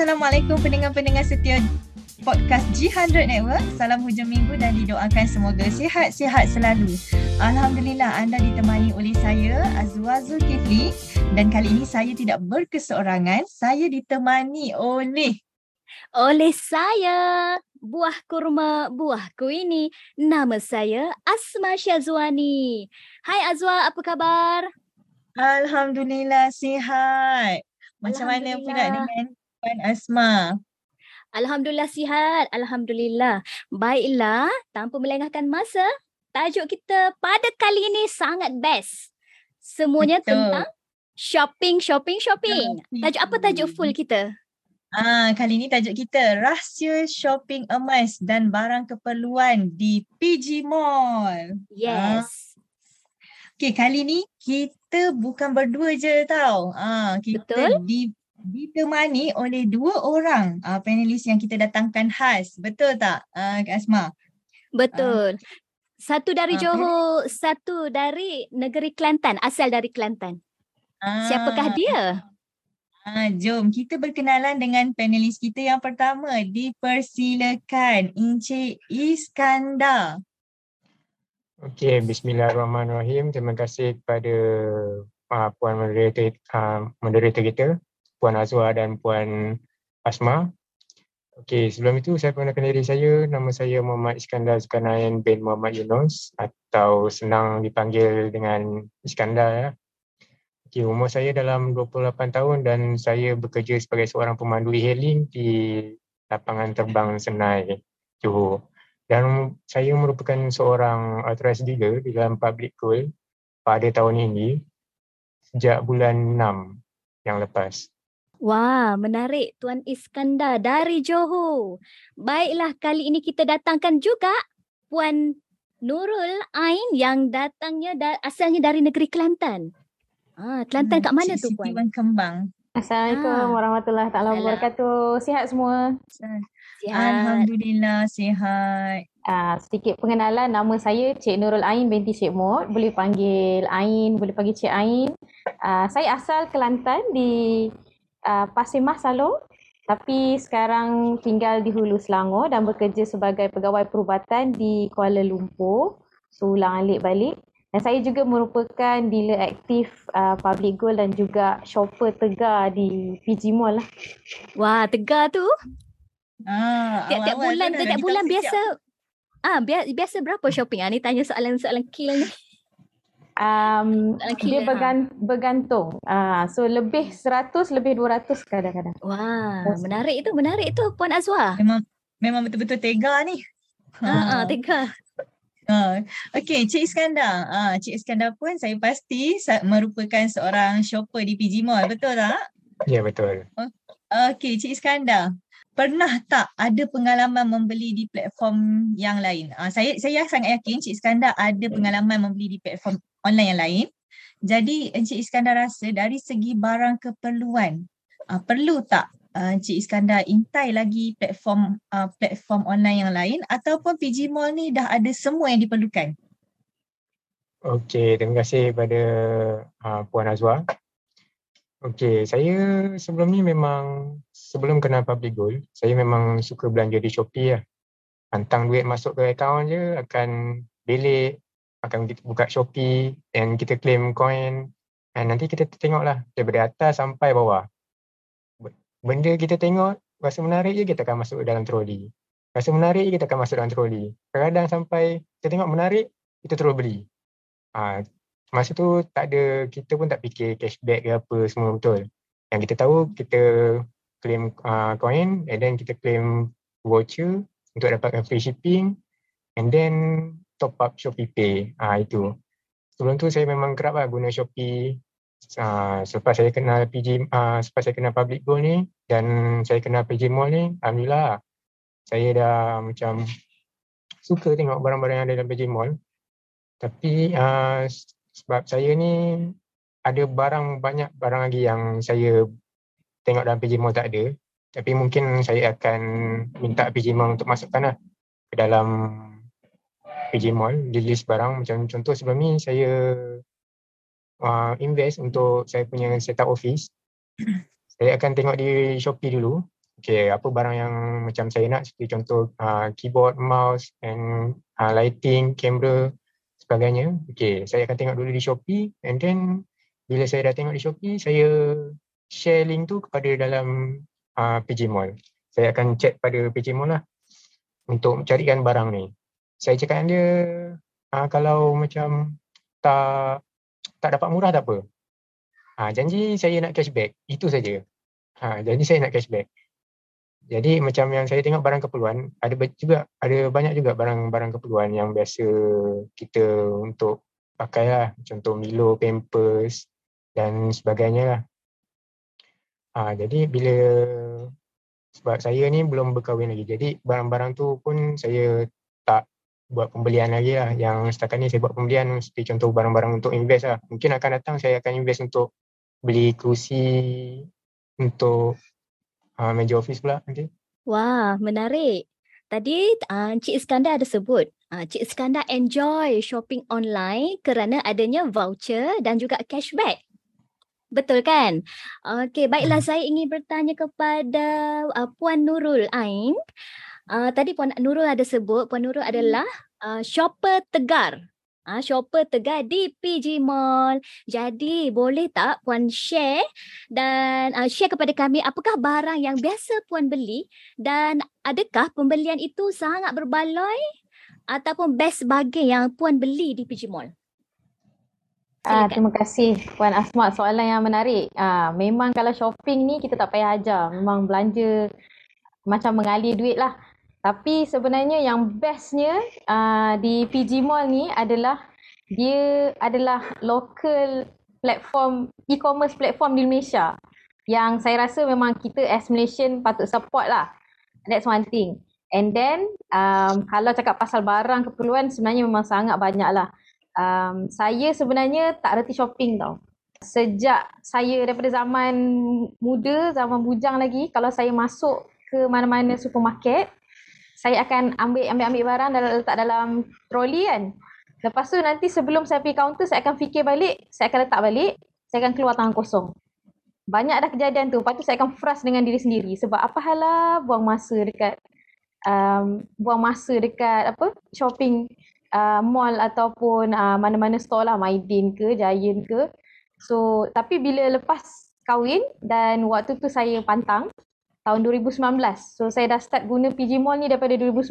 Assalamualaikum pendengar-pendengar setia podcast G100 Network. Salam hujung minggu dan didoakan semoga sihat-sihat selalu. Alhamdulillah anda ditemani oleh saya Azwa Zulkifli dan kali ini saya tidak berkeseorangan. Saya ditemani oleh oleh saya buah kurma buahku ini. Nama saya Asma Syazwani. Hai Azwa, apa khabar? Alhamdulillah sihat. Macam mana pula dengan Puan Asma. Alhamdulillah sihat. Alhamdulillah. Baiklah, tanpa melengahkan masa, tajuk kita pada kali ini sangat best. Semuanya Betul. tentang shopping, shopping, shopping. Tajuk apa tajuk full kita? Ah, kali ini tajuk kita rahsia shopping emas dan barang keperluan di PG Mall. Yes. Ah. Okay, kali ni kita bukan berdua je tau. Ah, kita Betul? di ditemani oleh dua orang uh, panelis yang kita datangkan khas. Betul tak uh, Kak Asma? Betul. Uh, satu dari uh, Johor, satu dari negeri Kelantan, asal dari Kelantan. Uh, Siapakah dia? Uh, jom kita berkenalan dengan panelis kita yang pertama. Dipersilakan Encik Iskandar. Okey, bismillahirrahmanirrahim. Terima kasih kepada uh, puan moderator uh, moderator kita Puan Azwa dan Puan Asma. Okey, sebelum itu saya perkenalkan diri saya. Nama saya Muhammad Iskandar Zulkarnain bin Muhammad Yunus atau senang dipanggil dengan Iskandar. Ya. Okey, umur saya dalam 28 tahun dan saya bekerja sebagai seorang pemandu e-hailing di lapangan terbang Senai, Johor. Dan saya merupakan seorang authorized dealer di dalam public goal pada tahun ini sejak bulan 6 yang lepas. Wah, menarik Tuan Iskandar dari Johor. Baiklah, kali ini kita datangkan juga Puan Nurul Ain yang datangnya da- asalnya dari negeri Kelantan. Ah, Kelantan hmm, kat mana tu Puan? Cik Kembang. Assalamualaikum ah. warahmatullahi taala wabarakatuh. Sihat semua? Sihat. Alhamdulillah sihat. Uh, sedikit pengenalan nama saya Cik Nurul Ain binti Cik Mod. Boleh panggil Ain, boleh panggil Cik Ain. Uh, saya asal Kelantan di uh, Pasir Mas Salong tapi sekarang tinggal di Hulu Selangor dan bekerja sebagai pegawai perubatan di Kuala Lumpur. So ulang alik balik. Dan saya juga merupakan dealer aktif uh, Public Gold dan juga shopper Tegar di PG Mall lah. Wah, Tegar tu. Ah, tiap-tiap bulan, tiap bulan biasa. Ah, biasa berapa shopping? Ah, ni tanya soalan-soalan kill ni um, dia bergan, bergantung. Uh, so lebih 100, lebih 200 kadang-kadang. Wah, wow, menarik itu, menarik itu Puan Azwa. Memang memang betul-betul tega ni. Ha, uh, tega. Uh, okay, Cik Iskandar. Uh, Cik Iskandar pun saya pasti merupakan seorang shopper di PG Mall, betul tak? Ya, betul. Uh, okay, Cik Iskandar pernah tak ada pengalaman membeli di platform yang lain? Uh, saya saya sangat yakin Cik Iskandar ada pengalaman membeli di platform online yang lain. Jadi Encik Iskandar rasa dari segi barang keperluan, uh, perlu tak uh, Encik Iskandar intai lagi platform uh, platform online yang lain ataupun PG Mall ni dah ada semua yang diperlukan? Okey, terima kasih kepada uh, Puan Azwa. Okey, saya sebelum ni memang sebelum kenal Public Gold, saya memang suka belanja di Shopee lah. Hantang duit masuk ke akaun je akan belik akan kita buka Shopee dan kita claim coin dan nanti kita tengoklah daripada atas sampai bawah. Benda kita tengok rasa menarik je kita akan masuk dalam troli. Rasa menarik je kita akan masuk dalam troli. Kadang-kadang sampai kita tengok menarik kita terus beli. Ha, masa tu tak ada kita pun tak fikir cashback ke apa semua betul. Yang kita tahu kita claim uh, coin and then kita claim voucher untuk dapatkan free shipping and then top up Shopee Pay. Ah itu. Sebelum tu saya memang kerap lah guna Shopee. Uh, selepas saya kenal PG, uh, selepas saya kenal Public Gold ni dan saya kenal PG Mall ni, Alhamdulillah saya dah macam suka tengok barang-barang yang ada dalam PG Mall. Tapi uh, sebab saya ni ada barang banyak barang lagi yang saya tengok dalam PG Mall tak ada. Tapi mungkin saya akan minta PG Mall untuk masukkan lah ke dalam Mall di list barang macam contoh sebelum ni saya uh, invest untuk saya punya setup office saya akan tengok di Shopee dulu okay, apa barang yang macam saya nak seperti contoh uh, keyboard, mouse and uh, lighting, camera sebagainya. Okay, saya akan tengok dulu di Shopee and then bila saya dah tengok di Shopee, saya share link tu kepada dalam uh, PJ Mall. Saya akan chat pada PJ Mall lah untuk carikan barang ni. Saya cakap dengan dia, uh, kalau macam tak tak dapat murah tak apa. Ha, janji saya nak cashback. Itu saja. Ha, janji saya nak cashback. Jadi macam yang saya tengok barang keperluan, ada juga ada banyak juga barang-barang keperluan yang biasa kita untuk pakai lah. Contoh Milo, Pampers dan sebagainya lah. Ha, jadi bila sebab saya ni belum berkahwin lagi. Jadi barang-barang tu pun saya tak buat pembelian lagi lah. Yang setakat ni saya buat pembelian seperti contoh barang-barang untuk invest lah. Mungkin akan datang saya akan invest untuk beli kerusi untuk uh, meja office pula nanti. Wah, menarik. Tadi uh, Cik Iskandar ada sebut, uh, Cik Iskandar enjoy shopping online kerana adanya voucher dan juga cashback. Betul kan? Okey, baiklah hmm. saya ingin bertanya kepada uh, Puan Nurul Ain. Uh, tadi Puan Nurul ada sebut, Puan Nurul hmm. adalah uh, shopper tegar ah ha, shopper tegar di PG Mall. Jadi boleh tak puan share dan uh, share kepada kami apakah barang yang biasa puan beli dan adakah pembelian itu sangat berbaloi ataupun best bargain yang puan beli di PG Mall? Ah, terima kasih Puan Asma soalan yang menarik. Ah, memang kalau shopping ni kita tak payah ajar. Memang belanja macam mengalir duit lah. Tapi sebenarnya yang bestnya uh, di PG Mall ni adalah dia adalah local platform e-commerce platform di Malaysia yang saya rasa memang kita as Malaysian patut support lah. That's one thing. And then um, kalau cakap pasal barang keperluan sebenarnya memang sangat banyak lah. Um, saya sebenarnya tak reti shopping tau. Sejak saya daripada zaman muda, zaman bujang lagi, kalau saya masuk ke mana-mana supermarket, saya akan ambil ambil ambil barang dan letak dalam troli kan. Lepas tu nanti sebelum saya pergi kaunter saya akan fikir balik, saya akan letak balik, saya akan keluar tangan kosong. Banyak dah kejadian tu. Lepas tu saya akan frust dengan diri sendiri sebab apa halah buang masa dekat um, buang masa dekat apa shopping uh, mall ataupun uh, mana-mana store lah Maidin ke Giant ke. So tapi bila lepas kahwin dan waktu tu saya pantang tahun 2019. So saya dah start guna PG Mall ni daripada 2019.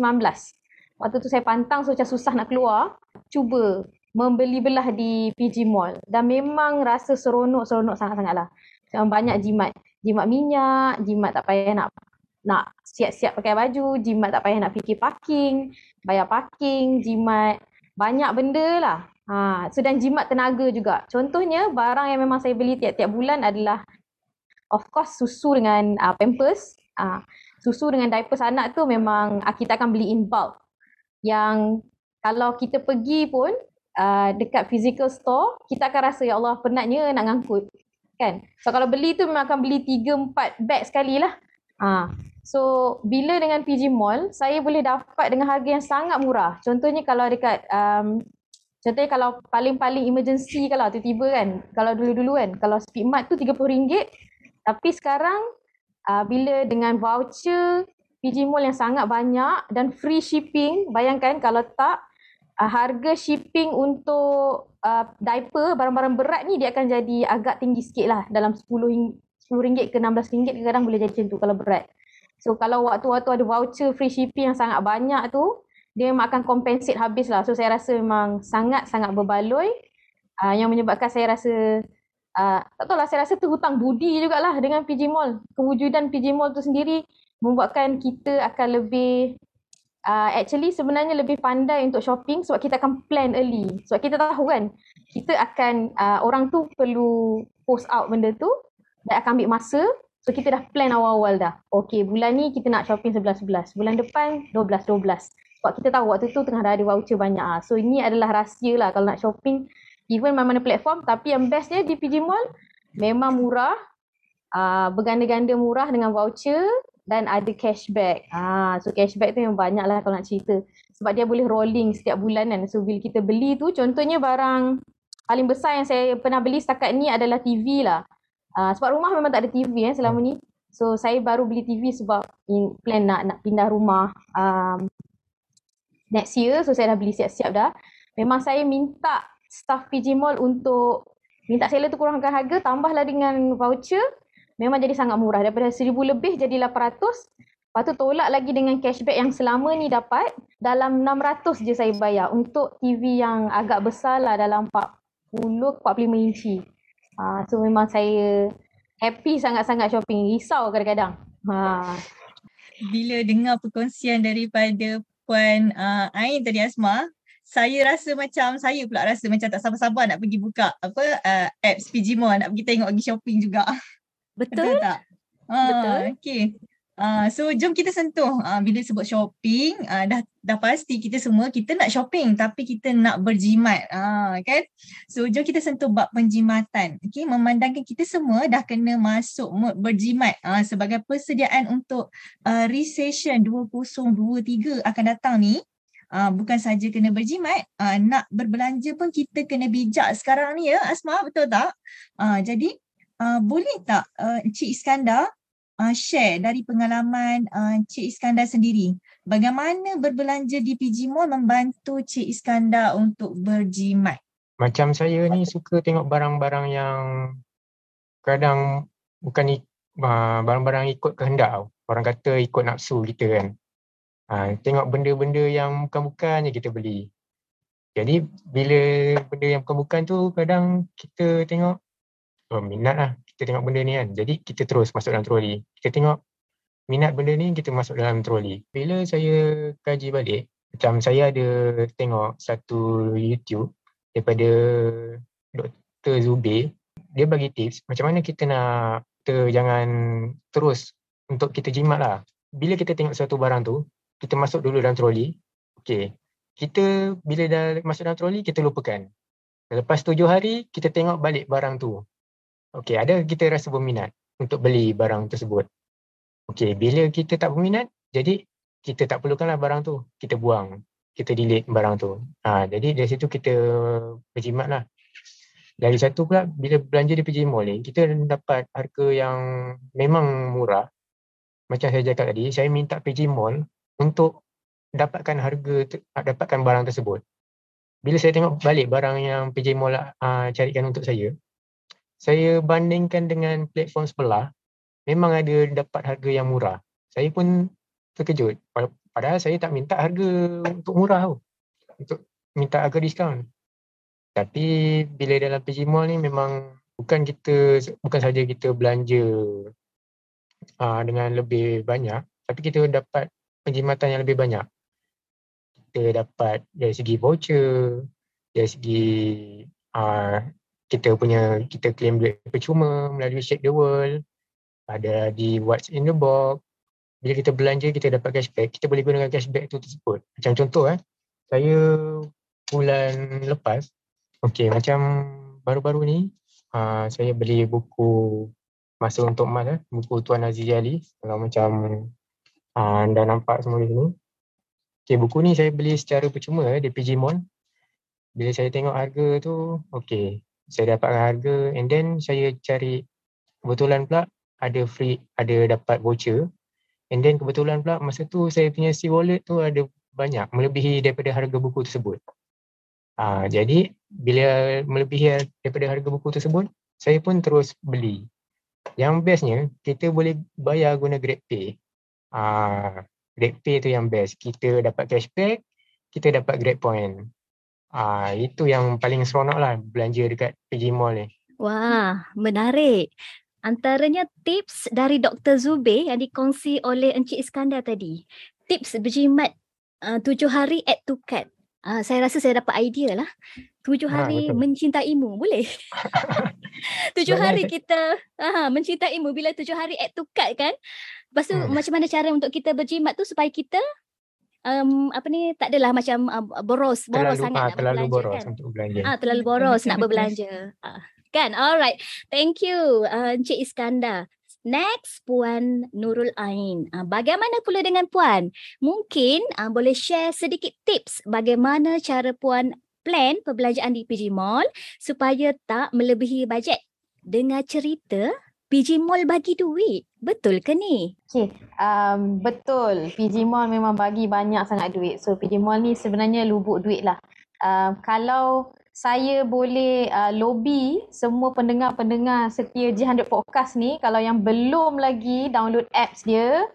Waktu tu saya pantang so macam susah nak keluar. Cuba membeli belah di PG Mall. Dan memang rasa seronok-seronok sangat-sangat lah. Banyak jimat. Jimat minyak, jimat tak payah nak nak siap-siap pakai baju, jimat tak payah nak fikir parking, bayar parking, jimat banyak benda lah. Ha, so dan jimat tenaga juga. Contohnya barang yang memang saya beli tiap-tiap bulan adalah of course susu dengan uh, pampers uh, susu dengan diapers anak tu memang uh, kita akan beli in bulk. Yang kalau kita pergi pun uh, dekat physical store kita akan rasa ya Allah penatnya nak ngangkut. Kan? So kalau beli tu memang akan beli 3 4 bag sekali lah. Uh, so bila dengan PG Mall saya boleh dapat dengan harga yang sangat murah. Contohnya kalau dekat um, Contohnya kalau paling-paling emergency kalau tiba-tiba kan, kalau dulu-dulu kan, kalau Speedmart tu RM30, tapi sekarang uh, bila dengan voucher PG Mall yang sangat banyak dan free shipping, bayangkan kalau tak uh, harga shipping untuk uh, diaper, barang-barang berat ni dia akan jadi agak tinggi sikit lah dalam RM10, RM10 ke RM16 kadang boleh jadi macam tu kalau berat. So kalau waktu-waktu ada voucher free shipping yang sangat banyak tu, dia memang akan compensate habis lah. So saya rasa memang sangat-sangat berbaloi uh, yang menyebabkan saya rasa uh, tak tahu lah saya rasa tu hutang budi jugalah dengan PG Mall. Kewujudan PG Mall tu sendiri membuatkan kita akan lebih uh, actually sebenarnya lebih pandai untuk shopping sebab kita akan plan early. Sebab kita tahu kan kita akan uh, orang tu perlu post out benda tu dan akan ambil masa So kita dah plan awal-awal dah. Okay bulan ni kita nak shopping 11-11. Bulan depan 12-12. Sebab kita tahu waktu tu tengah ada voucher banyak ah. So ini adalah rahsia lah kalau nak shopping even mana-mana platform tapi yang bestnya di PG Mall memang murah. Uh, berganda-ganda murah dengan voucher dan ada cashback. Uh, so cashback tu yang banyak lah kalau nak cerita. Sebab dia boleh rolling setiap bulan kan. So bila kita beli tu contohnya barang paling besar yang saya pernah beli setakat ni adalah TV lah. Uh, sebab rumah memang tak ada TV eh selama ni. So saya baru beli TV sebab in, plan nak nak pindah rumah. Um, next year. So saya dah beli siap-siap dah. Memang saya minta staff PG Mall untuk minta seller tu kurangkan harga tambahlah dengan voucher. Memang jadi sangat murah. Daripada seribu lebih jadi 800. Lepas tu tolak lagi dengan cashback yang selama ni dapat. Dalam 600 je saya bayar untuk TV yang agak besar lah dalam 40-45 inci. Uh, so memang saya happy sangat-sangat shopping. Risau kadang-kadang. Ha. Bila dengar perkongsian daripada Puan uh, Ain tadi Asma, saya rasa macam, saya pula rasa macam tak sabar-sabar nak pergi buka apa uh, apps PG nak pergi tengok pergi shopping juga. Betul? Betul tak? Betul. Uh, okay. Uh, so jom kita sentuh uh, bila sebut shopping uh, dah dah pasti kita semua kita nak shopping tapi kita nak berjimat uh, kan so jom kita sentuh bab penjimatan okey memandangkan kita semua dah kena masuk mood berjimat uh, sebagai persediaan untuk uh, recession 2023 akan datang ni Uh, bukan saja kena berjimat, uh, nak berbelanja pun kita kena bijak sekarang ni ya Asma, betul tak? Uh, jadi uh, boleh tak uh, Encik Iskandar uh, share dari pengalaman uh, Cik Iskandar sendiri. Bagaimana berbelanja di PG Mall membantu Cik Iskandar untuk berjimat? Macam saya ni suka tengok barang-barang yang kadang bukan uh, barang-barang ikut kehendak. Orang kata ikut nafsu kita kan. Uh, tengok benda-benda yang bukan-bukan je kita beli. Jadi bila benda yang bukan-bukan tu kadang kita tengok oh, minat lah kita tengok benda ni kan. Jadi kita terus masuk dalam troli. Kita tengok minat benda ni, kita masuk dalam troli. Bila saya kaji balik, macam saya ada tengok satu YouTube daripada Dr. Zubir, dia bagi tips macam mana kita nak, kita jangan terus untuk kita jimat lah. Bila kita tengok satu barang tu, kita masuk dulu dalam troli. Okay. Kita bila dah masuk dalam troli, kita lupakan. Lepas tujuh hari, kita tengok balik barang tu. Okey, ada kita rasa berminat untuk beli barang tersebut. Okey, bila kita tak berminat, jadi kita tak perlukanlah barang tu. Kita buang, kita delete barang tu. Ha, jadi dari situ kita berjimat lah. Dari satu pula, bila belanja di PJ Mall ni, kita dapat harga yang memang murah. Macam saya cakap tadi, saya minta PJ Mall untuk dapatkan harga, dapatkan barang tersebut. Bila saya tengok balik barang yang PJ Mall uh, carikan untuk saya, saya bandingkan dengan platform sebelah, memang ada dapat harga yang murah. Saya pun terkejut. Padahal saya tak minta harga untuk murah tau. Untuk minta harga diskaun. Tapi bila dalam PG Mall ni memang bukan kita bukan saja kita belanja uh, dengan lebih banyak, tapi kita dapat penjimatan yang lebih banyak. Kita dapat dari segi voucher, dari segi uh, kita punya kita claim duit percuma melalui Shake the World. Ada di What's in the Box. Bila kita belanja kita dapat cashback. Kita boleh gunakan cashback tu tersebut. Macam contoh eh saya bulan lepas okey macam baru-baru ni uh, saya beli buku masa untuk mas eh buku Tuan Aziz Ali kalau macam uh, anda nampak semua di sini okey buku ni saya beli secara percuma eh, di PG Mall bila saya tengok harga tu okey saya dapat harga and then saya cari kebetulan pula ada free ada dapat voucher and then kebetulan pula masa tu saya punya si wallet tu ada banyak melebihi daripada harga buku tersebut. Uh, jadi bila melebihi daripada harga buku tersebut saya pun terus beli. Yang bestnya kita boleh bayar guna GrabPay. Uh, GrabPay tu yang best. Kita dapat cashback, kita dapat Grab Point. Ah itu yang paling seronok lah belanja dekat PG Mall ni. Wah, menarik. Antaranya tips dari Dr. Zubir yang dikongsi oleh Encik Iskandar tadi. Tips berjimat uh, tujuh hari to cart. Uh, saya rasa saya dapat idea lah. Tujuh ha, hari ha, mencintaimu. Boleh? tujuh hari kita uh, mencintaimu. Bila tujuh hari add to cart kan? Lepas tu hmm. macam mana cara untuk kita berjimat tu supaya kita um, apa ni tak adalah macam uh, boros boros terlalu, sangat ah, nak terlalu berbelanja boros kan. untuk belanja. Ah terlalu boros nak berbelanja. Ah, kan. Alright. Thank you uh, Encik Iskandar. Next Puan Nurul Ain. Uh, bagaimana pula dengan Puan? Mungkin uh, boleh share sedikit tips bagaimana cara Puan plan perbelanjaan di PG Mall supaya tak melebihi bajet. Dengar cerita PG Mall bagi duit. Betul ke ni? Okay, um, betul. PG Mall memang bagi banyak sangat duit. So PG Mall ni sebenarnya lubuk duit lah. Um, kalau saya boleh uh, lobby semua pendengar-pendengar setia G100 Podcast ni, kalau yang belum lagi download apps dia,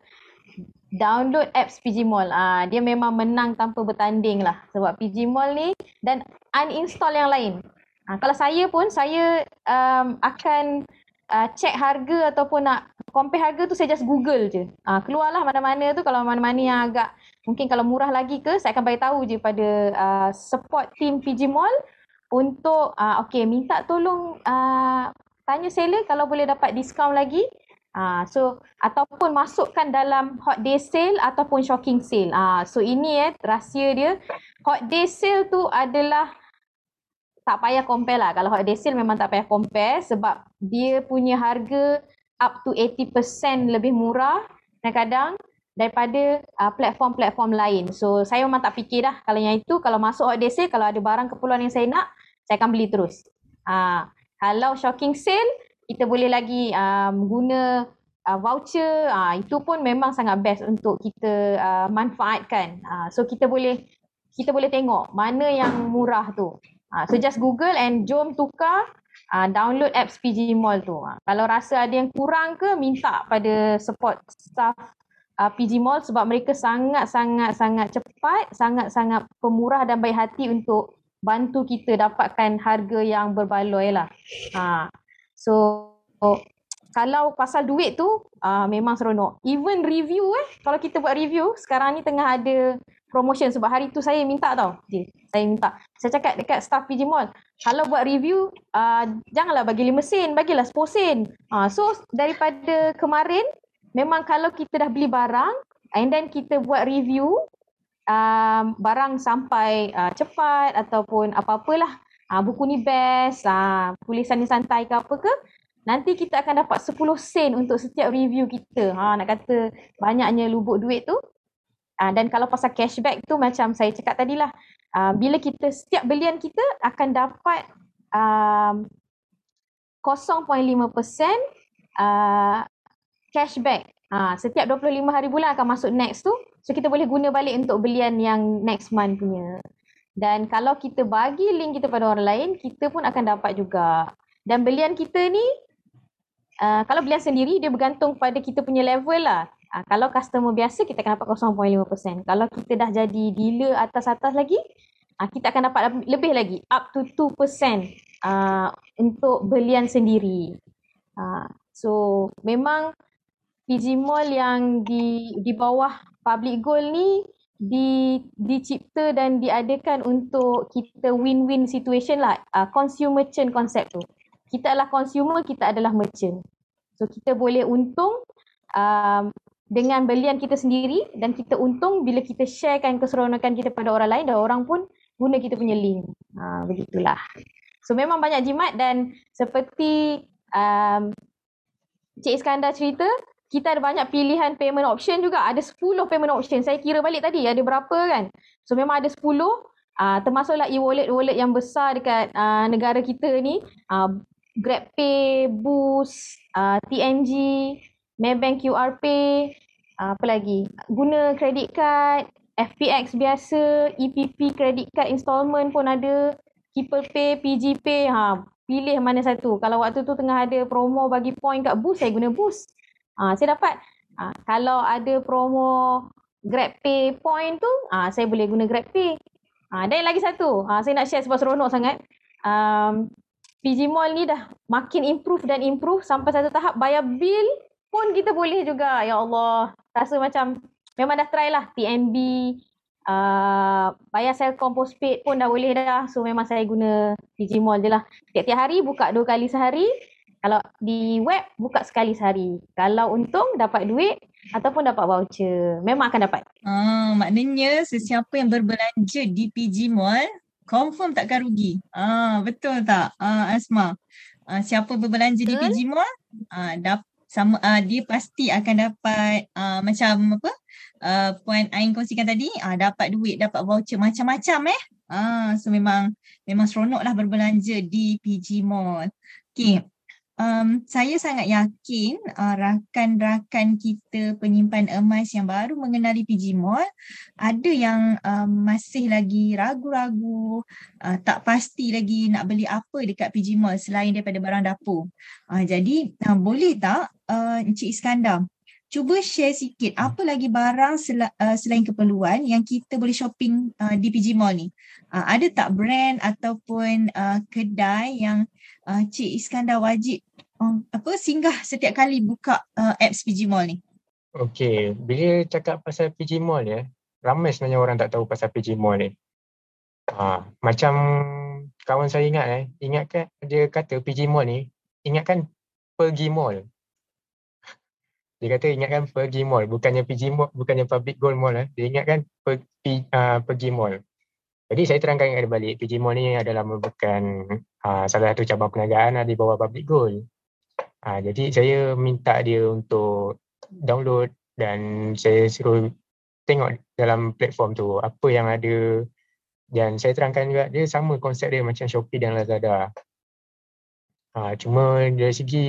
download apps PG Mall. Uh, dia memang menang tanpa bertanding lah. Sebab PG Mall ni dan uninstall yang lain. Uh, kalau saya pun, saya um, akan uh, check harga ataupun nak compare harga tu saya just google je. Uh, keluarlah mana-mana tu kalau mana-mana yang agak mungkin kalau murah lagi ke saya akan bagi tahu je pada uh, support team PG Mall untuk uh, okay minta tolong uh, tanya seller kalau boleh dapat diskaun lagi. Uh, so ataupun masukkan dalam hot day sale ataupun shocking sale. Uh, so ini eh rahsia dia. Hot day sale tu adalah tak payah compare lah. Kalau hot day sale memang tak payah compare sebab dia punya harga up to 80% lebih murah kadang-kadang daripada uh, platform-platform lain. So saya memang tak fikir dah kalau yang itu kalau masuk hot day sale kalau ada barang keperluan yang saya nak saya akan beli terus. Uh, kalau shocking sale kita boleh lagi um, guna uh, voucher uh, itu pun memang sangat best untuk kita uh, manfaatkan. Uh, so kita boleh kita boleh tengok mana yang murah tu. Uh, so just Google and jom tukar uh, download apps PG Mall tu. Uh, kalau rasa ada yang kurang ke minta pada support staff uh, PG Mall sebab mereka sangat-sangat-sangat cepat, sangat-sangat pemurah dan baik hati untuk bantu kita dapatkan harga yang berbaloi lah. Uh, so kalau pasal duit tu uh, memang seronok. Even review eh, kalau kita buat review sekarang ni tengah ada promotion sebab hari tu saya minta tau. Okay, saya minta. Saya cakap dekat staff PG Mall, kalau buat review, uh, janganlah bagi 5 sen, bagilah 10 sen. Uh, so daripada kemarin, memang kalau kita dah beli barang and then kita buat review, um, barang sampai uh, cepat ataupun apa-apalah, uh, buku ni best, uh, tulisan ni santai ke apa ke, nanti kita akan dapat 10 sen untuk setiap review kita. Ha, nak kata banyaknya lubuk duit tu, Uh, dan kalau pasal cashback tu macam saya cakap tadi lah, uh, bila kita setiap belian kita akan dapat um, 0.5% uh, cashback. Uh, setiap 25 hari bulan akan masuk next tu. So kita boleh guna balik untuk belian yang next month punya. Dan kalau kita bagi link kita pada orang lain, kita pun akan dapat juga. Dan belian kita ni, uh, kalau belian sendiri dia bergantung pada kita punya level lah. Uh, kalau customer biasa kita akan dapat 0.5%. Kalau kita dah jadi dealer atas-atas lagi, uh, kita akan dapat lebih lagi up to 2% uh, untuk belian sendiri. Uh, so memang PG Mall yang di di bawah public goal ni di dicipta dan diadakan untuk kita win-win situation lah uh, consumer chain concept tu. Kita adalah consumer, kita adalah merchant. So kita boleh untung um, dengan belian kita sendiri dan kita untung bila kita sharekan keseronokan kita pada orang lain dan orang pun guna kita punya link. Ha, begitulah. So memang banyak jimat dan seperti um, Cik Iskandar cerita, kita ada banyak pilihan payment option juga. Ada 10 payment option. Saya kira balik tadi ada berapa kan. So memang ada 10. Uh, termasuklah e-wallet-wallet yang besar dekat uh, negara kita ni. Uh, GrabPay, Boost, uh, TNG, Maybank QR Pay, uh, apa lagi? Guna credit card, FPX biasa, EPP credit card installment pun ada, Keeper Pay, PG Pay, ha, pilih mana satu. Kalau waktu tu tengah ada promo bagi point kat Boost, saya guna Boost. Ha, saya dapat. Ha, kalau ada promo Grab Pay point tu, ha, saya boleh guna Grab Pay. Ha, dan lagi satu, ha, saya nak share sebab seronok sangat. Um, PG Mall ni dah makin improve dan improve sampai satu tahap bayar bil pun kita boleh juga. Ya Allah, rasa macam memang dah try lah TNB, uh, bayar Selcom postpaid pun dah boleh dah. So memang saya guna PG Mall je lah. Tiap-tiap hari buka dua kali sehari. Kalau di web buka sekali sehari. Kalau untung dapat duit ataupun dapat voucher. Memang akan dapat. Ah, maknanya sesiapa yang berbelanja di PG Mall confirm takkan rugi. Ah, betul tak? Ah, Asma. Ah, siapa berbelanja betul? di PG Mall ah, dapat sama uh, dia pasti akan dapat uh, macam apa uh, puan Ain kongsikan tadi uh, dapat duit dapat voucher macam-macam eh uh, so memang memang seronoklah berbelanja di PG Mall. Okay. Um, saya sangat yakin uh, rakan-rakan kita penyimpan emas yang baru mengenali PG Mall ada yang um, masih lagi ragu-ragu, uh, tak pasti lagi nak beli apa dekat PG Mall selain daripada barang dapur. Uh, jadi uh, boleh tak uh, Encik Iskandar cuba share sikit apa lagi barang sel- uh, selain keperluan yang kita boleh shopping uh, di PG Mall ni. Uh, ada tak brand ataupun uh, kedai yang uh, Cik Iskandar wajib um, apa singgah setiap kali buka uh, apps PG Mall ni? Okay, bila cakap pasal PG Mall ya, ramai sebenarnya orang tak tahu pasal PG Mall ni. Ha, macam kawan saya ingat eh, ingatkan dia kata PG Mall ni, ingatkan pergi mall. Dia kata ingatkan pergi mall, bukannya PG mall, bukannya public gold mall eh. Dia ingatkan per, uh, pergi mall. Jadi saya terangkan kepada balik, PG Mall ni adalah merupakan uh, salah satu cabang perniagaan di bawah public gold. Uh, jadi saya minta dia untuk download dan saya suruh tengok dalam platform tu apa yang ada dan saya terangkan juga dia sama konsep dia macam Shopee dan Lazada. Uh, cuma dari segi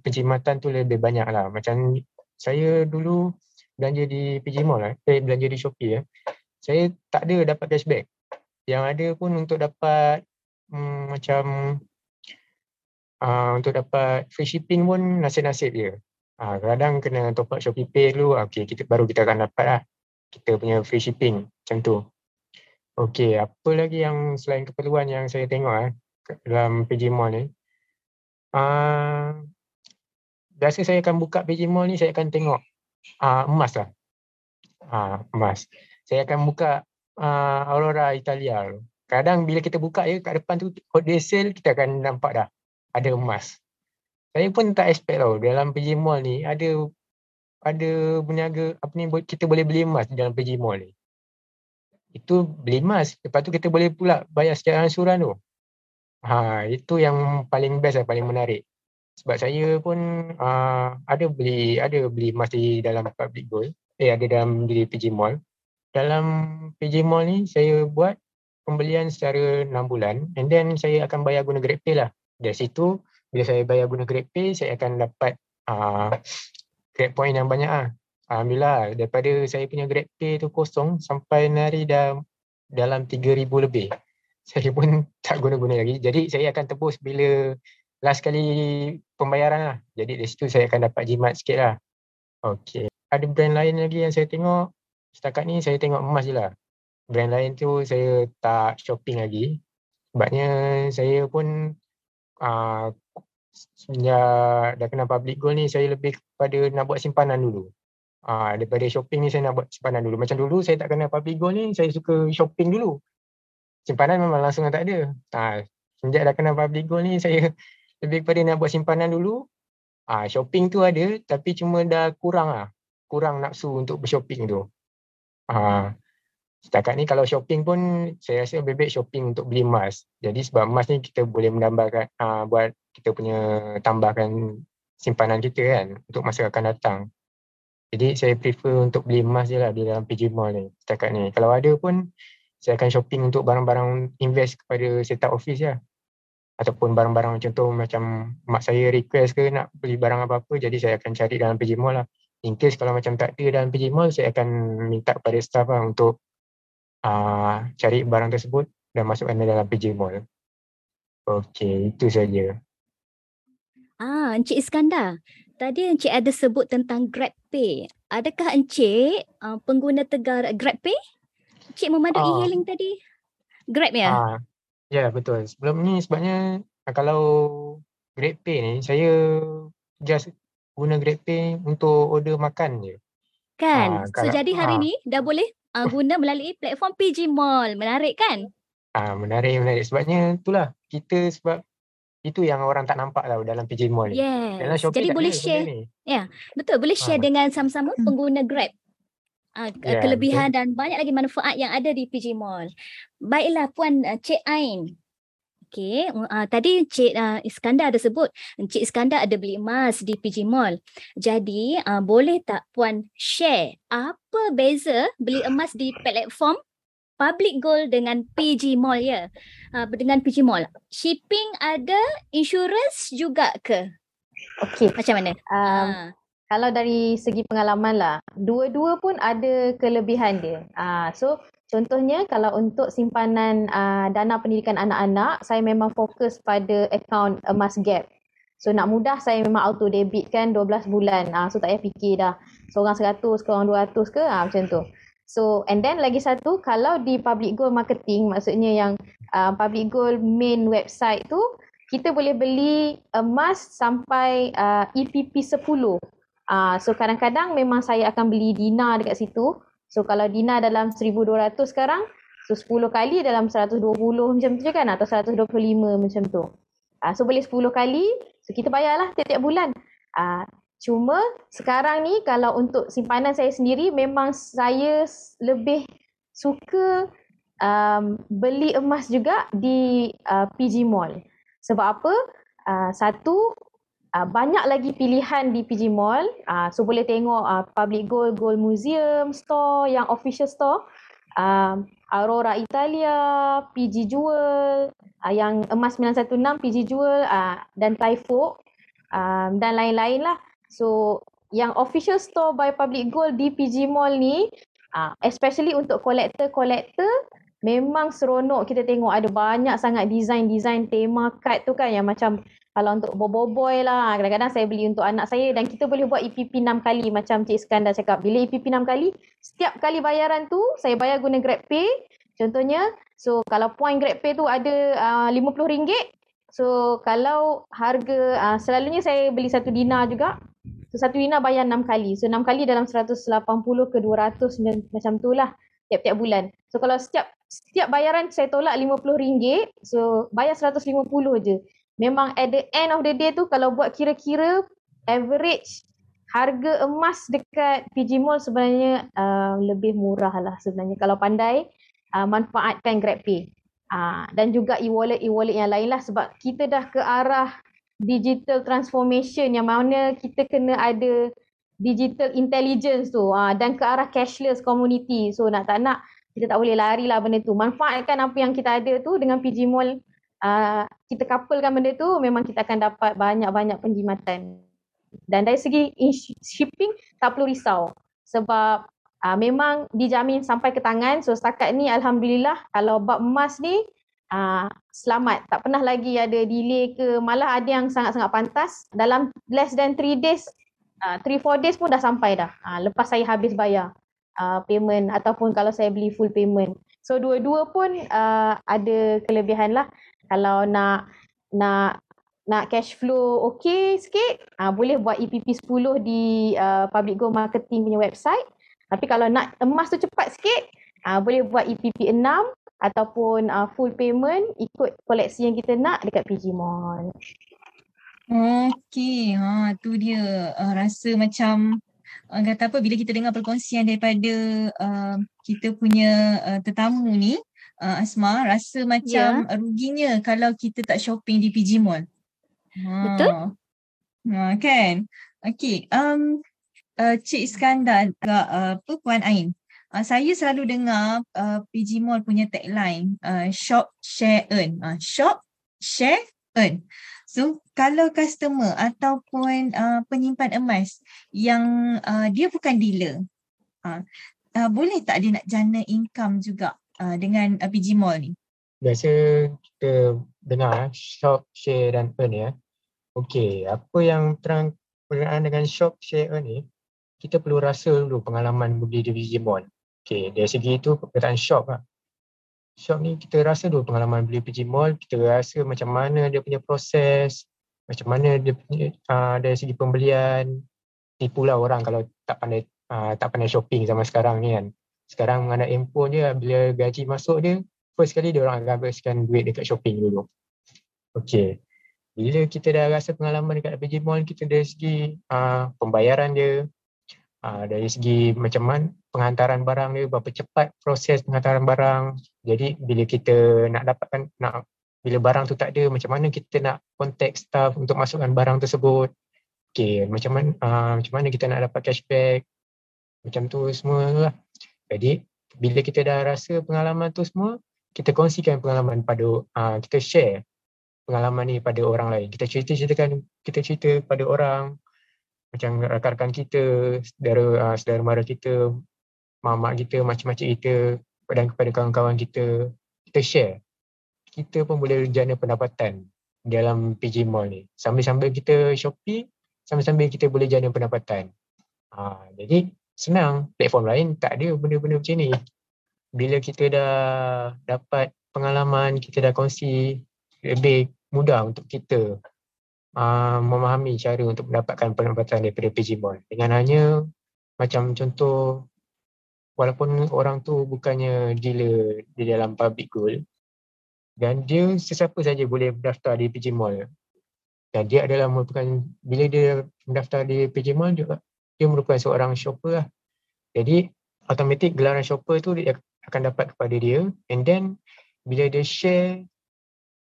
penjimatan tu lebih banyak lah. Macam saya dulu belanja di PG Mall lah, eh, belanja di Shopee ya. Saya tak ada dapat cashback. Yang ada pun untuk dapat hmm, macam uh, untuk dapat free shipping pun nasib-nasib je. Uh, kadang kena top up Shopee Pay dulu, okay, kita, baru kita akan dapat lah kita punya free shipping macam tu. Okay, apa lagi yang selain keperluan yang saya tengok eh, dalam PG Mall ni. Uh, biasa saya akan buka PG Mall ni, saya akan tengok uh, emas lah. Uh, emas. Saya akan buka uh, Aurora Italia. Kadang bila kita buka ya kat depan tu hot day sale, kita akan nampak dah ada emas. Saya pun tak expect tau dalam PG Mall ni ada ada berniaga apa ni kita boleh beli emas dalam PG Mall ni. Itu beli emas, lepas tu kita boleh pula bayar secara ansuran tu. Ha, itu yang paling best dan paling menarik sebab saya pun uh, ada beli ada beli emas di dalam public gold. Eh ada dalam di PG Mall. Dalam PG Mall ni saya buat pembelian secara 6 bulan and then saya akan bayar guna GrabPay lah. Dari situ bila saya bayar guna GrabPay saya akan dapat uh, Grab point yang banyak lah. Alhamdulillah daripada saya punya GrabPay tu kosong sampai hari dah dalam 3000 lebih. Saya pun tak guna-guna lagi. Jadi saya akan tebus bila last kali pembayaran lah. Jadi dari situ saya akan dapat jimat sikit lah. Okay. Ada brand lain lagi yang saya tengok. Setakat ni saya tengok emas je lah. Brand lain tu saya tak shopping lagi. Sebabnya saya pun uh, semenjak dah kenal public gold ni saya lebih kepada nak buat simpanan dulu. Uh, daripada shopping ni saya nak buat simpanan dulu. Macam dulu saya tak kenal public gold ni saya suka shopping dulu. Simpanan memang langsung tak ada. Uh, semenjak dah kenal public gold ni saya lebih kepada nak buat simpanan dulu. Ah shopping tu ada tapi cuma dah kurang lah. Kurang nafsu untuk bershopping tu. Ah setakat ni kalau shopping pun saya rasa lebih baik shopping untuk beli emas. Jadi sebab emas ni kita boleh menambahkan ah buat kita punya tambahkan simpanan kita kan untuk masa akan datang. Jadi saya prefer untuk beli emas je lah di dalam PG Mall ni setakat ni. Kalau ada pun saya akan shopping untuk barang-barang invest kepada setup office lah ataupun barang-barang macam tu macam mak saya request ke nak beli barang apa-apa jadi saya akan cari dalam PG Mall lah. In case kalau macam tak ada dalam PG Mall saya akan minta kepada staff lah untuk uh, cari barang tersebut dan masukkan dalam PG Mall. Okey, itu saja. Ah, Encik Iskandar. Tadi Encik ada sebut tentang GrabPay. Adakah Encik uh, pengguna tegar GrabPay? Encik memadui uh, e-hailing tadi? Grab ya? Uh, Ya betul. Sebelum ni sebabnya ah, kalau GrabPay ni saya just guna GrabPay untuk order makan je. Kan? Ha, so jadi hari ha. ni dah boleh uh, guna melalui platform PG Mall. Menarik kan? Ah ha, menarik menarik. Sebabnya itulah kita sebab itu yang orang tak nampak tau dalam PG Mall ni. Yes. Jadi boleh share. Ya, yeah, betul. Boleh share ha. dengan sama-sama hmm. pengguna Grab. Uh, yeah, kelebihan betul. dan banyak lagi manfaat yang ada di PG Mall. Baiklah Puan uh, Cik Ain. Okay, uh, tadi Cik uh, Iskandar ada sebut Cik Iskandar ada beli emas di PG Mall. Jadi uh, boleh tak Puan share apa beza beli emas di platform Public Gold dengan PG Mall ya? Uh, dengan PG Mall. Shipping ada, insurance juga ke? Okay. Macam mana? Um, Ha. Kalau dari segi pengalaman lah, dua-dua pun ada kelebihan dia. Ah, so contohnya kalau untuk simpanan ah, dana pendidikan anak-anak, saya memang fokus pada akaun emas gap. So nak mudah saya memang auto debit kan 12 bulan. Ah, so tak payah fikir dah. Seorang 100 ke orang 200 ke ah, macam tu. So and then lagi satu kalau di public goal marketing maksudnya yang uh, public goal main website tu kita boleh beli emas sampai uh, EPP 10. Uh, so kadang-kadang memang saya akan beli dinar dekat situ. So kalau dinar dalam 1200 sekarang, so 10 kali dalam 120 macam tu je kan atau 125 macam tu. Uh, so boleh 10 kali, so kita bayarlah tiap-tiap bulan. Uh, cuma sekarang ni kalau untuk simpanan saya sendiri memang saya lebih suka um, beli emas juga di uh, PG Mall. Sebab apa? Uh, satu, uh, banyak lagi pilihan di PG Mall. Uh, so boleh tengok uh, Public Gold, Gold Museum store yang official store. Um, Aurora Italia, PG Jewel, uh, yang emas 916 PG Jewel uh, dan Typho um, dan lain-lain lah. So yang official store by Public Gold di PG Mall ni uh, especially untuk collector-collector memang seronok kita tengok ada banyak sangat design-design tema card tu kan yang macam kalau untuk boboiboy lah. Kadang-kadang saya beli untuk anak saya dan kita boleh buat EPP 6 kali macam Cik Iskandar cakap. Bila EPP 6 kali setiap kali bayaran tu saya bayar guna GrabPay contohnya so kalau point GrabPay tu ada uh, RM50 so kalau harga uh, selalunya saya beli satu dinar juga. So satu dinar bayar 6 kali. So 6 kali dalam 180 ke 200 macam tu lah tiap-tiap bulan. So kalau setiap setiap bayaran saya tolak RM50, so bayar 150 je. Memang at the end of the day tu kalau buat kira-kira average harga emas dekat PG Mall sebenarnya uh, lebih murah lah sebenarnya kalau pandai uh, manfaatkan GrabPay. Uh, dan juga e-wallet e-wallet yang lain lah sebab kita dah ke arah digital transformation yang mana kita kena ada digital intelligence tu uh, dan ke arah cashless community. So nak tak nak kita tak boleh lari lah benda tu. Manfaatkan apa yang kita ada tu dengan PG Mall. Uh, kita couplekan benda tu memang kita akan dapat banyak-banyak penjimatan. Dan dari segi in- shipping tak perlu risau. Sebab uh, memang dijamin sampai ke tangan. So setakat ni Alhamdulillah kalau bab emas ni uh, selamat. Tak pernah lagi ada delay ke malah ada yang sangat-sangat pantas. Dalam less than 3 days uh, 3-4 days pun dah sampai dah. Uh, lepas saya habis bayar uh, payment ataupun kalau saya beli full payment. So dua-dua pun uh, ada kelebihan lah. Kalau nak nak nak cash flow okay sikit, uh, boleh buat EPP 10 di uh, Public Go Marketing punya website. Tapi kalau nak emas tu cepat sikit, uh, boleh buat EPP 6 ataupun uh, full payment ikut koleksi yang kita nak dekat PG Mall. Okey, ha tu dia uh, rasa macam uh, kata apa bila kita dengar perkongsian daripada uh, kita punya uh, tetamu ni uh, Asma rasa macam yeah. ruginya kalau kita tak shopping di PG Mall. Ha. Betul. Ha kan. Okey, um uh, Cik Iskandar agak uh, apa Puan Ain. Uh, saya selalu dengar uh, PG Mall punya tagline uh, shop share earn. Uh, shop share earn. So kalau customer ataupun uh, penyimpan emas yang uh, dia bukan dealer, uh, uh, boleh tak dia nak jana income juga uh, dengan uh, PG Mall ni? Biasa kita dengar eh, shop, share dan earn ya. Okey, apa yang terang berkenaan dengan shop, share, earn ni, kita perlu rasa dulu pengalaman beli di PG Mall. Okey, dari segi itu perkataan shop lah. Shop ni kita rasa dulu pengalaman beli PG Mall, kita rasa macam mana dia punya proses, macam mana dia punya uh, dari segi pembelian, tipulah orang kalau tak pandai uh, tak pandai shopping zaman sekarang ni kan. Sekarang mengenai handphone je bila gaji masuk dia, first kali dia orang akan habiskan duit dekat shopping dulu. Okay. Bila kita dah rasa pengalaman dekat PG Mall, kita dari segi uh, pembayaran dia, uh, dari segi macam mana penghantaran barang dia, berapa cepat proses penghantaran barang. Jadi bila kita nak dapatkan, nak bila barang tu tak ada, macam mana kita nak contact staff untuk masukkan barang tersebut. Okay, macam mana, uh, macam mana kita nak dapat cashback, macam tu semua lah. Jadi bila kita dah rasa pengalaman tu semua, kita kongsikan pengalaman pada uh, kita share pengalaman ni pada orang lain. Kita cerita-ceritakan, kita cerita pada orang macam rakan-rakan kita, saudara, uh, saudara mara kita, mak-mak kita, macam-macam kita dan kepada kawan-kawan kita, kita share. Kita pun boleh jana pendapatan dalam PG Mall ni. Sambil-sambil kita shopping, sambil-sambil kita boleh jana pendapatan. Ha, jadi senang, platform lain tak ada benda-benda macam ni. Bila kita dah dapat pengalaman, kita dah kongsi, lebih mudah untuk kita uh, memahami cara untuk mendapatkan pendapatan daripada PG Mall. Dengan hanya macam contoh, walaupun orang tu bukannya dealer di dalam public goal, dan dia sesiapa saja boleh mendaftar di PJ Mall. Dan dia adalah merupakan, bila dia mendaftar di PJ Mall, dia, dia merupakan seorang shopper lah. Jadi, automatik gelaran shopper tu dia akan dapat kepada dia. And then, bila dia share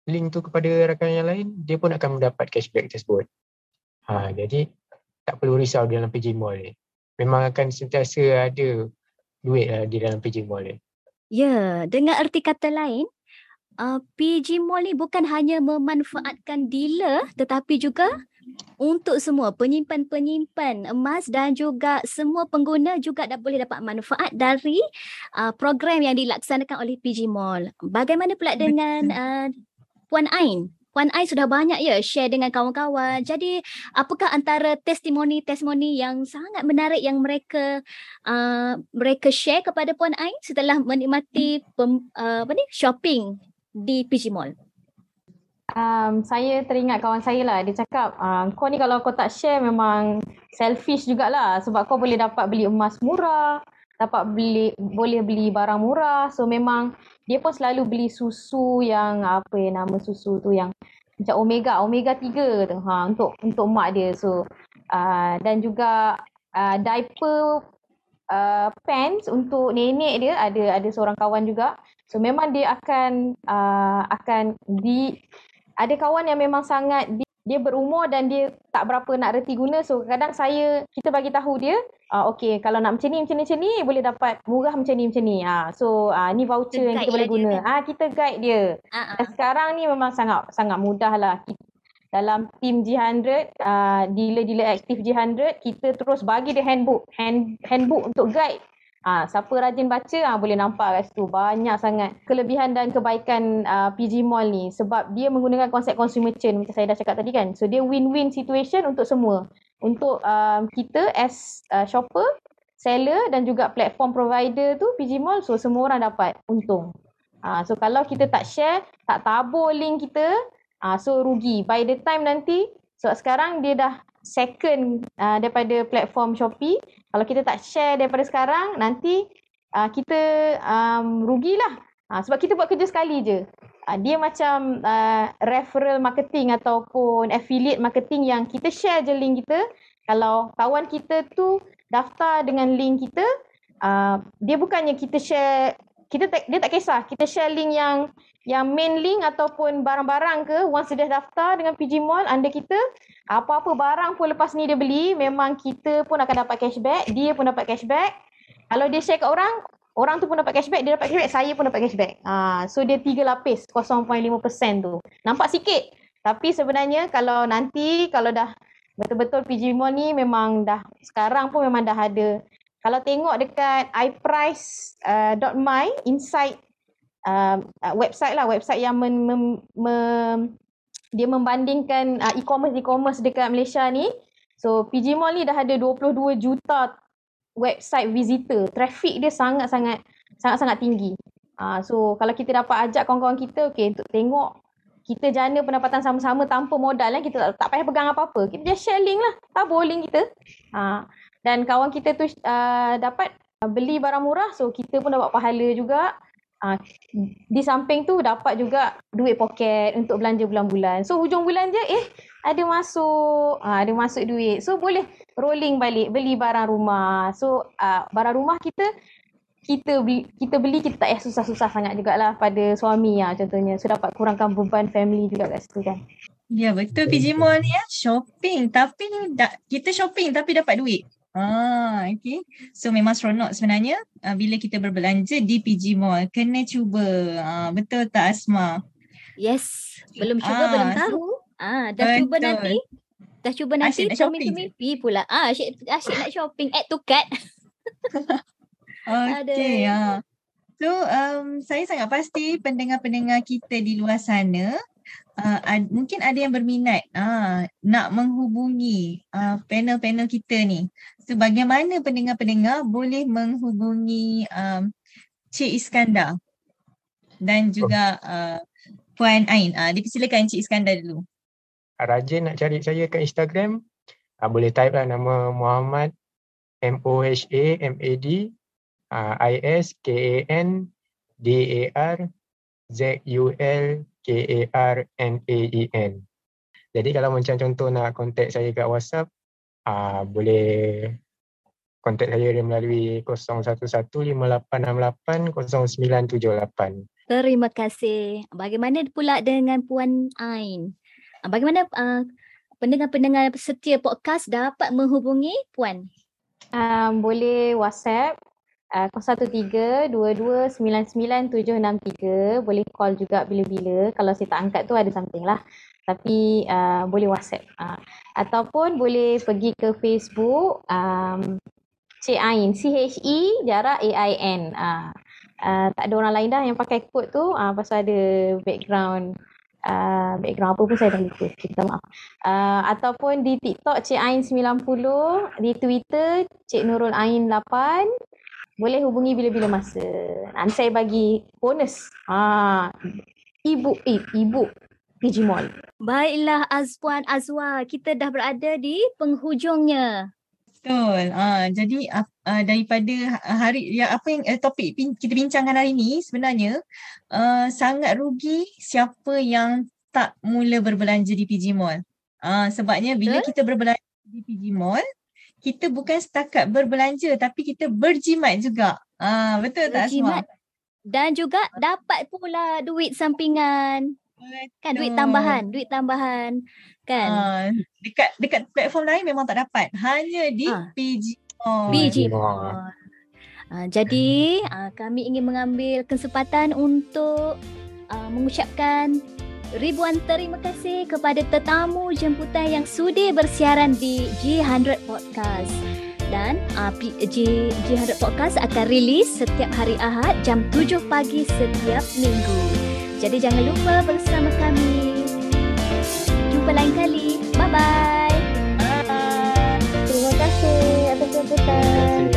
link tu kepada rakan yang lain, dia pun akan mendapat cashback tersebut. Ha, jadi, tak perlu risau dalam PJ Mall ni. Memang akan sentiasa ada duit lah di dalam PJ Mall ni. Ya, dengan erti kata lain, uh, PG Mall ni bukan hanya memanfaatkan dealer tetapi juga untuk semua penyimpan-penyimpan emas dan juga semua pengguna juga dah boleh dapat manfaat dari uh, program yang dilaksanakan oleh PG Mall. Bagaimana pula dengan uh, Puan Ain? Puan Ain sudah banyak ya share dengan kawan-kawan. Jadi apakah antara testimoni-testimoni yang sangat menarik yang mereka uh, mereka share kepada Puan Ain setelah menikmati pem, uh, apa ni shopping di PG Mall? Um, saya teringat kawan saya lah, dia cakap, uh, kau ni kalau kau tak share memang selfish jugalah sebab kau boleh dapat beli emas murah, dapat beli boleh beli barang murah. So memang dia pun selalu beli susu yang apa ya nama susu tu yang macam omega, omega 3 tu ha untuk untuk mak dia. So uh, dan juga uh, diaper uh, pants untuk nenek dia ada ada seorang kawan juga So memang dia akan uh, akan di ada kawan yang memang sangat di, dia berumur dan dia tak berapa nak reti guna so kadang saya kita bagi tahu dia uh, okay kalau nak macam ni macam ni macam ni boleh dapat murah macam ni macam ni. Uh, so uh, ni voucher kita yang kita boleh guna. ah uh, kita guide dia. Uh-huh. dan sekarang ni memang sangat sangat mudah lah. Dalam team G100 uh, dealer-dealer aktif G100 kita terus bagi dia handbook hand, handbook untuk guide Ah, siapa rajin baca ah boleh nampak kat situ banyak sangat kelebihan dan kebaikan uh, PG Mall ni sebab dia menggunakan konsep consumer chain macam saya dah cakap tadi kan. So dia win-win situation untuk semua. Untuk um, kita as uh, shopper, seller dan juga platform provider tu PG Mall so semua orang dapat untung. Uh, so kalau kita tak share, tak tabur link kita, uh, so rugi. By the time nanti, so sekarang dia dah second uh, daripada platform Shopee. Kalau kita tak share daripada sekarang, nanti uh, kita um, rugilah. Uh, sebab kita buat kerja sekali je. Uh, dia macam uh, referral marketing ataupun affiliate marketing yang kita share je link kita. Kalau kawan kita tu daftar dengan link kita, uh, dia bukannya kita share, kita tak, dia tak kisah. Kita share link yang yang main link ataupun barang-barang ke once dia daftar dengan PG Mall anda kita apa-apa barang pun lepas ni dia beli memang kita pun akan dapat cashback dia pun dapat cashback. Kalau dia share kat orang orang tu pun dapat cashback dia dapat cashback saya pun dapat cashback. Ha, so dia tiga lapis 0.5% tu. Nampak sikit. Tapi sebenarnya kalau nanti kalau dah betul-betul PG Mall ni memang dah sekarang pun memang dah ada. Kalau tengok dekat iprice.my uh, inside uh, website lah website yang men, mem, mem, dia membandingkan uh, e-commerce e-commerce dekat Malaysia ni. So PG Mall ni dah ada 22 juta website visitor. Traffic dia sangat-sangat sangat-sangat tinggi. Uh, so kalau kita dapat ajak kawan-kawan kita okay, untuk tengok kita jana pendapatan sama-sama tanpa modal lah. kita tak, tak payah pegang apa-apa. Kita just share link lah tabur link kita. Uh, dan kawan kita tu uh, dapat beli barang murah so kita pun dapat pahala juga Uh, di samping tu dapat juga duit poket untuk belanja bulan-bulan. So hujung bulan je eh ada masuk uh, ada masuk duit. So boleh rolling balik beli barang rumah. So uh, barang rumah kita kita beli kita beli kita tak payah susah-susah sangat jugalah pada suami ya contohnya. So dapat kurangkan beban family juga kat situ kan. Ya betul PJ Mall ni ya shopping tapi kita shopping tapi dapat duit. Ah, okay. So memang seronok sebenarnya uh, bila kita berbelanja di PG Mall. Kena cuba. Uh, betul tak Asma? Yes, belum cuba Ah, belum tahu. Ah, dah cuba Betul. nanti. Dah cuba nanti Asyik nak shopping mimpi pula. Ah, asyik, asyik nak shopping. Add to cart. Okay, ya. So, um, saya sangat pasti pendengar-pendengar kita di luar sana uh, ad, mungkin ada yang berminat uh, nak menghubungi uh, panel-panel kita ni. So, bagaimana pendengar-pendengar boleh menghubungi um, Cik Iskandar dan juga uh, Puan Ain. Uh, dipersilakan Cik Iskandar dulu. Rajin nak cari saya kat Instagram, uh, boleh type lah nama Muhammad M-O-H-A-M-A-D uh, I-S-K-A-N D-A-R Z-U-L-K-A-R-N-A-E-N. Jadi kalau macam contoh nak contact saya kat WhatsApp, uh, boleh contact saya melalui 0115680978. Terima kasih. Bagaimana pula dengan Puan Ain? Bagaimana uh, pendengar-pendengar setia podcast dapat menghubungi Puan? Um, boleh WhatsApp uh, 0132299763. Boleh call juga bila-bila. Kalau saya tak angkat tu ada something lah. Tapi uh, boleh WhatsApp. Uh, ataupun boleh pergi ke Facebook um, Cik Ain. C-H-E jarak A-I-N. Uh, uh, tak ada orang lain dah yang pakai kod tu uh, pasal ada background uh, background apa pun saya dah lupa. Minta maaf. Uh, ataupun di TikTok Cik Ain 90, di Twitter Cik Nurul Ain 8. Boleh hubungi bila-bila masa. Nanti saya bagi bonus. Ha, ibu eh, ibu PG Mall. Baiklah Azwan Azwa, kita dah berada di penghujungnya. Betul. Ah, jadi uh, uh, daripada ha- hari yang apa yang uh, topik pin, kita bincangkan hari ini sebenarnya uh, sangat rugi siapa yang tak mula berbelanja di PG Mall. Ah, sebabnya bila Betul. kita berbelanja di PG Mall, kita bukan setakat berbelanja tapi kita berjimat juga. Ah, betul tak Asma? Berjimat. Dan juga dapat pula duit sampingan. Kan duit Betul. tambahan, duit tambahan. Kan? Ah, dekat dekat platform lain memang tak dapat. Hanya di Ah. PG Mall. PG Mall. Mall. Uh, jadi uh, kami ingin mengambil kesempatan untuk uh, mengucapkan Ribuan terima kasih kepada tetamu jemputan yang sudi bersiaran di G100 Podcast. Dan uh, G, G100 Podcast akan rilis setiap hari Ahad jam 7 pagi setiap minggu. Jadi jangan lupa bersama kami. Jumpa lain kali. Bye-bye. Bye. Terima kasih atas jemputan. Terima kasih.